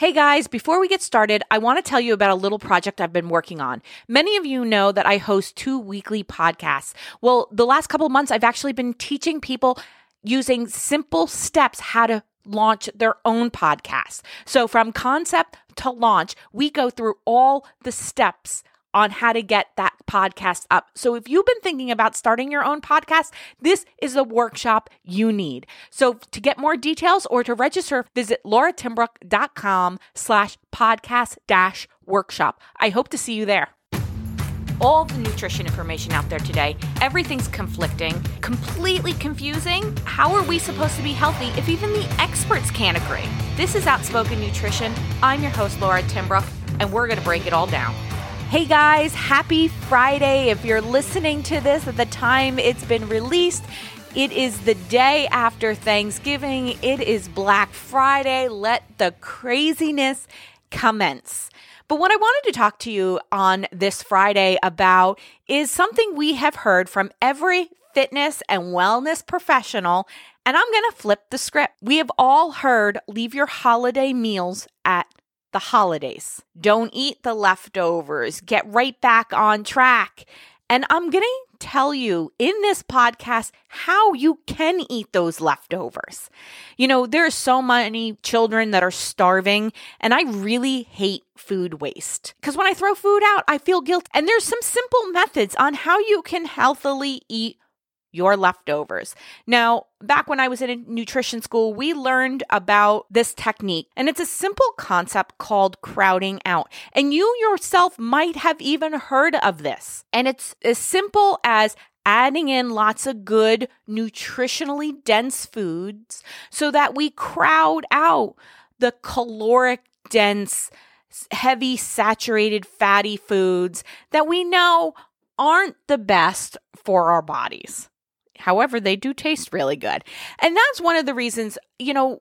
Hey guys, before we get started, I want to tell you about a little project I've been working on. Many of you know that I host two weekly podcasts. Well, the last couple months, I've actually been teaching people using simple steps how to launch their own podcast. So, from concept to launch, we go through all the steps on how to get that podcast up. So if you've been thinking about starting your own podcast, this is the workshop you need. So to get more details or to register, visit lauratimbrook.com slash podcast dash workshop. I hope to see you there. All the nutrition information out there today, everything's conflicting, completely confusing. How are we supposed to be healthy if even the experts can't agree? This is Outspoken Nutrition. I'm your host, Laura Timbrook, and we're going to break it all down. Hey guys, happy Friday. If you're listening to this at the time it's been released, it is the day after Thanksgiving. It is Black Friday. Let the craziness commence. But what I wanted to talk to you on this Friday about is something we have heard from every fitness and wellness professional. And I'm going to flip the script. We have all heard leave your holiday meals at the holidays. Don't eat the leftovers. Get right back on track. And I'm going to tell you in this podcast how you can eat those leftovers. You know, there are so many children that are starving, and I really hate food waste because when I throw food out, I feel guilt. And there's some simple methods on how you can healthily eat your leftovers. Now, back when I was in nutrition school, we learned about this technique, and it's a simple concept called crowding out. And you yourself might have even heard of this. And it's as simple as adding in lots of good, nutritionally dense foods so that we crowd out the caloric dense, heavy, saturated, fatty foods that we know aren't the best for our bodies. However, they do taste really good. And that's one of the reasons, you know,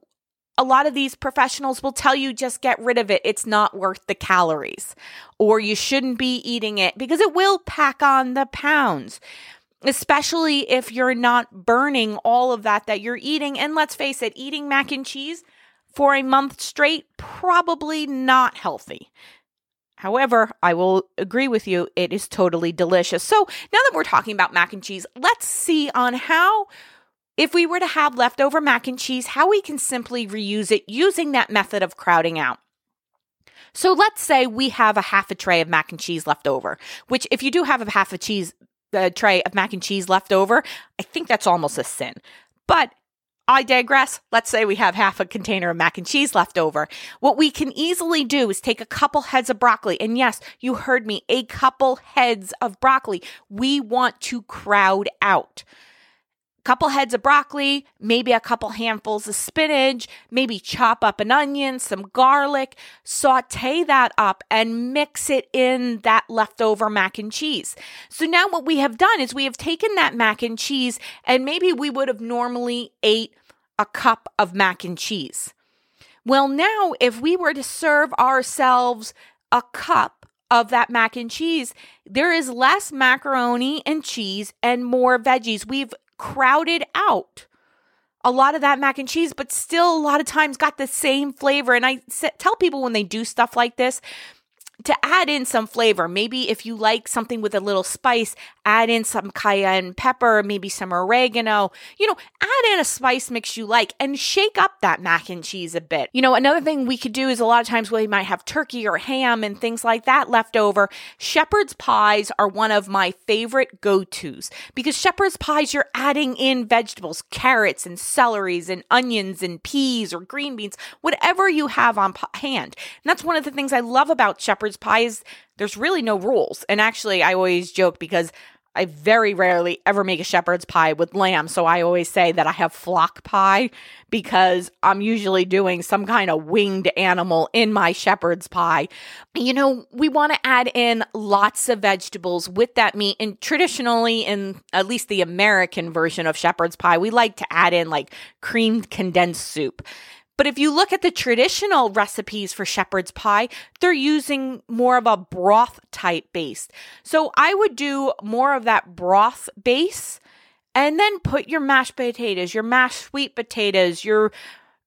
a lot of these professionals will tell you just get rid of it. It's not worth the calories, or you shouldn't be eating it because it will pack on the pounds, especially if you're not burning all of that that you're eating. And let's face it, eating mac and cheese for a month straight, probably not healthy. However, I will agree with you, it is totally delicious. So now that we're talking about mac and cheese, let's see on how, if we were to have leftover mac and cheese, how we can simply reuse it using that method of crowding out. So let's say we have a half a tray of mac and cheese left over, which if you do have a half a cheese a tray of mac and cheese left over, I think that's almost a sin. But I digress. Let's say we have half a container of mac and cheese left over. What we can easily do is take a couple heads of broccoli. And yes, you heard me, a couple heads of broccoli. We want to crowd out couple heads of broccoli, maybe a couple handfuls of spinach, maybe chop up an onion, some garlic, saute that up and mix it in that leftover mac and cheese. So now what we have done is we have taken that mac and cheese and maybe we would have normally ate a cup of mac and cheese. Well, now if we were to serve ourselves a cup of that mac and cheese, there is less macaroni and cheese and more veggies. We've crowded out a lot of that mac and cheese, but still a lot of times got the same flavor. And I tell people when they do stuff like this, to add in some flavor. Maybe if you like something with a little spice, add in some cayenne pepper, maybe some oregano. You know, add in a spice mix you like and shake up that mac and cheese a bit. You know, another thing we could do is a lot of times we might have turkey or ham and things like that left over. Shepherd's pies are one of my favorite go tos because shepherd's pies, you're adding in vegetables, carrots and celeries and onions and peas or green beans, whatever you have on hand. And that's one of the things I love about shepherd's pies, there's really no rules. And actually, I always joke because I very rarely ever make a shepherd's pie with lamb. So I always say that I have flock pie because I'm usually doing some kind of winged animal in my shepherd's pie. You know, we want to add in lots of vegetables with that meat. And traditionally, in at least the American version of shepherd's pie, we like to add in like creamed condensed soup. But if you look at the traditional recipes for shepherd's pie, they're using more of a broth type base. So I would do more of that broth base and then put your mashed potatoes, your mashed sweet potatoes, your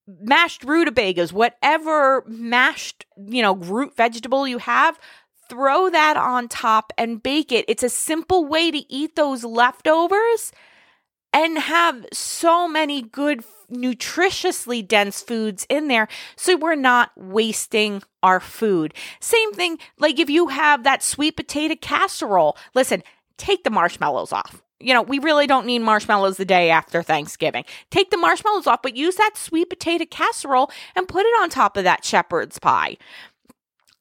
mashed rutabagas, whatever mashed, you know, root vegetable you have, throw that on top and bake it. It's a simple way to eat those leftovers and have so many good nutritiously dense foods in there so we're not wasting our food. Same thing like if you have that sweet potato casserole. Listen, take the marshmallows off. You know, we really don't need marshmallows the day after Thanksgiving. Take the marshmallows off, but use that sweet potato casserole and put it on top of that shepherd's pie.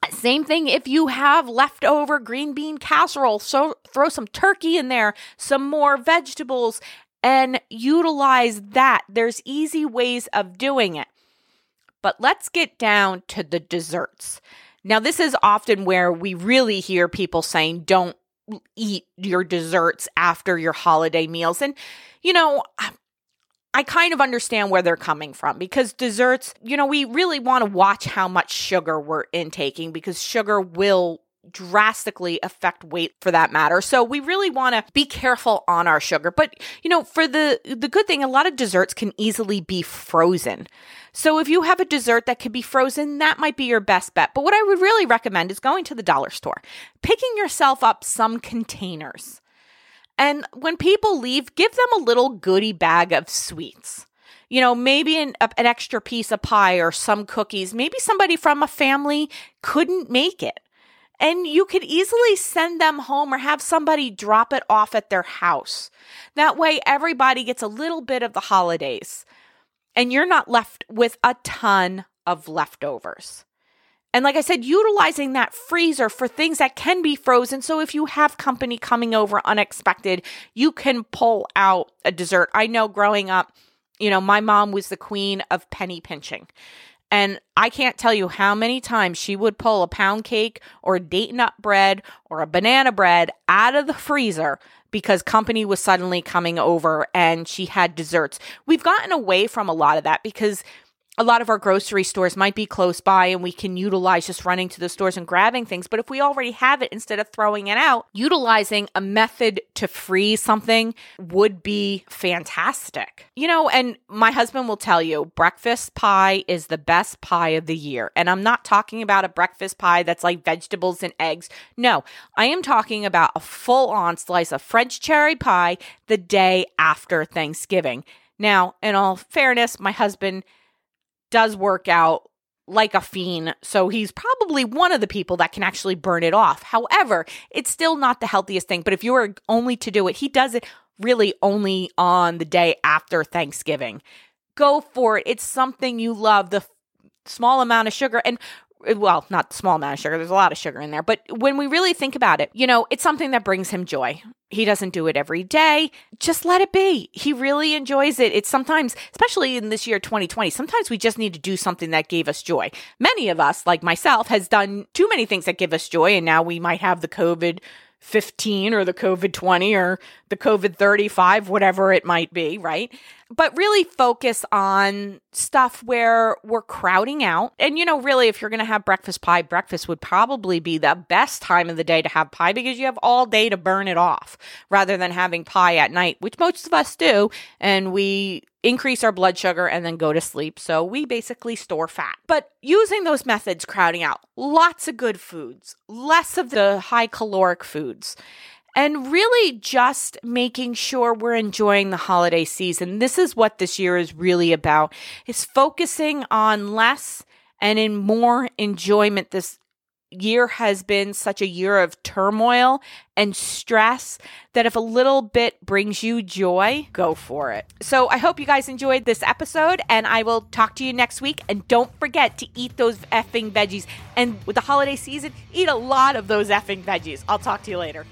Same thing if you have leftover green bean casserole, so throw some turkey in there, some more vegetables, and utilize that. There's easy ways of doing it. But let's get down to the desserts. Now, this is often where we really hear people saying, don't eat your desserts after your holiday meals. And, you know, I kind of understand where they're coming from because desserts, you know, we really want to watch how much sugar we're intaking because sugar will drastically affect weight for that matter. So we really want to be careful on our sugar. But, you know, for the the good thing, a lot of desserts can easily be frozen. So if you have a dessert that can be frozen, that might be your best bet. But what I would really recommend is going to the dollar store, picking yourself up some containers. And when people leave, give them a little goodie bag of sweets you know, maybe an, an, extra piece of pie or some cookies. Maybe somebody from a family couldn't make it and you could easily send them home or have somebody drop it off at their house. That way, everybody gets a little bit of the holidays and you're not left with a ton of leftovers. And like I said, utilizing that freezer for things that can be frozen. So if you have company coming over unexpected, you can pull out a dessert. I know growing up, you know, my mom was the queen of penny pinching. And I can't tell you how many times she would pull a pound cake or a date nut bread or a banana bread out of the freezer because company was suddenly coming over and she had desserts. We've gotten away from a lot of that because a lot of our grocery stores might be close by and we can utilize just running to the stores and grabbing things. But if we already have it, instead of throwing it out, utilizing a method to freeze something would be fantastic. You know, and my husband will tell you breakfast pie is the best pie of the year. And I'm not talking about a breakfast pie that's like vegetables and eggs. No, I am talking about a full on slice of French cherry pie the day after Thanksgiving. Now, in all fairness, my husband does work out like a fiend, so he's probably one of the people that can actually burn it off. However, it's still not the healthiest thing, but if you were only to do it, he does it really only on the day after Thanksgiving. Go for it. It's something you love. The small amount of sugar and Uh, well, not small amount of sugar. There's a lot of sugar in there. But when we really think about it, you know, it's something that brings him joy. He doesn't do it every day. Just let it be. He really enjoys it. It's sometimes, especially in this year 2020, sometimes we just need to do something that gave us joy. Many of us, like myself, has done too many things that give us joy and now we might have the COVID 15 or the COVID 20 or the COVID 35, whatever it might be, right? But really focus on stuff where we're crowding out. And, you know, really, if you're going to have breakfast pie, breakfast would probably be the best time of the day to have pie because you have all day to burn it off rather than having pie at night, which most of us do. And we increase our blood sugar and then go to sleep. So we basically store fat. But using those methods, crowding out lots of good foods, less of the high caloric foods, and really just making sure we're enjoying the holiday season. This is what this year is really about. Is focusing on less and in more enjoyment this year has been such a year of turmoil and stress that if a little bit brings you joy, go for it. So I hope you guys enjoyed this episode and I will talk to you next week. And don't forget to eat those effing veggies. And with the holiday season, eat a lot of those effing veggies. I'll talk to you later.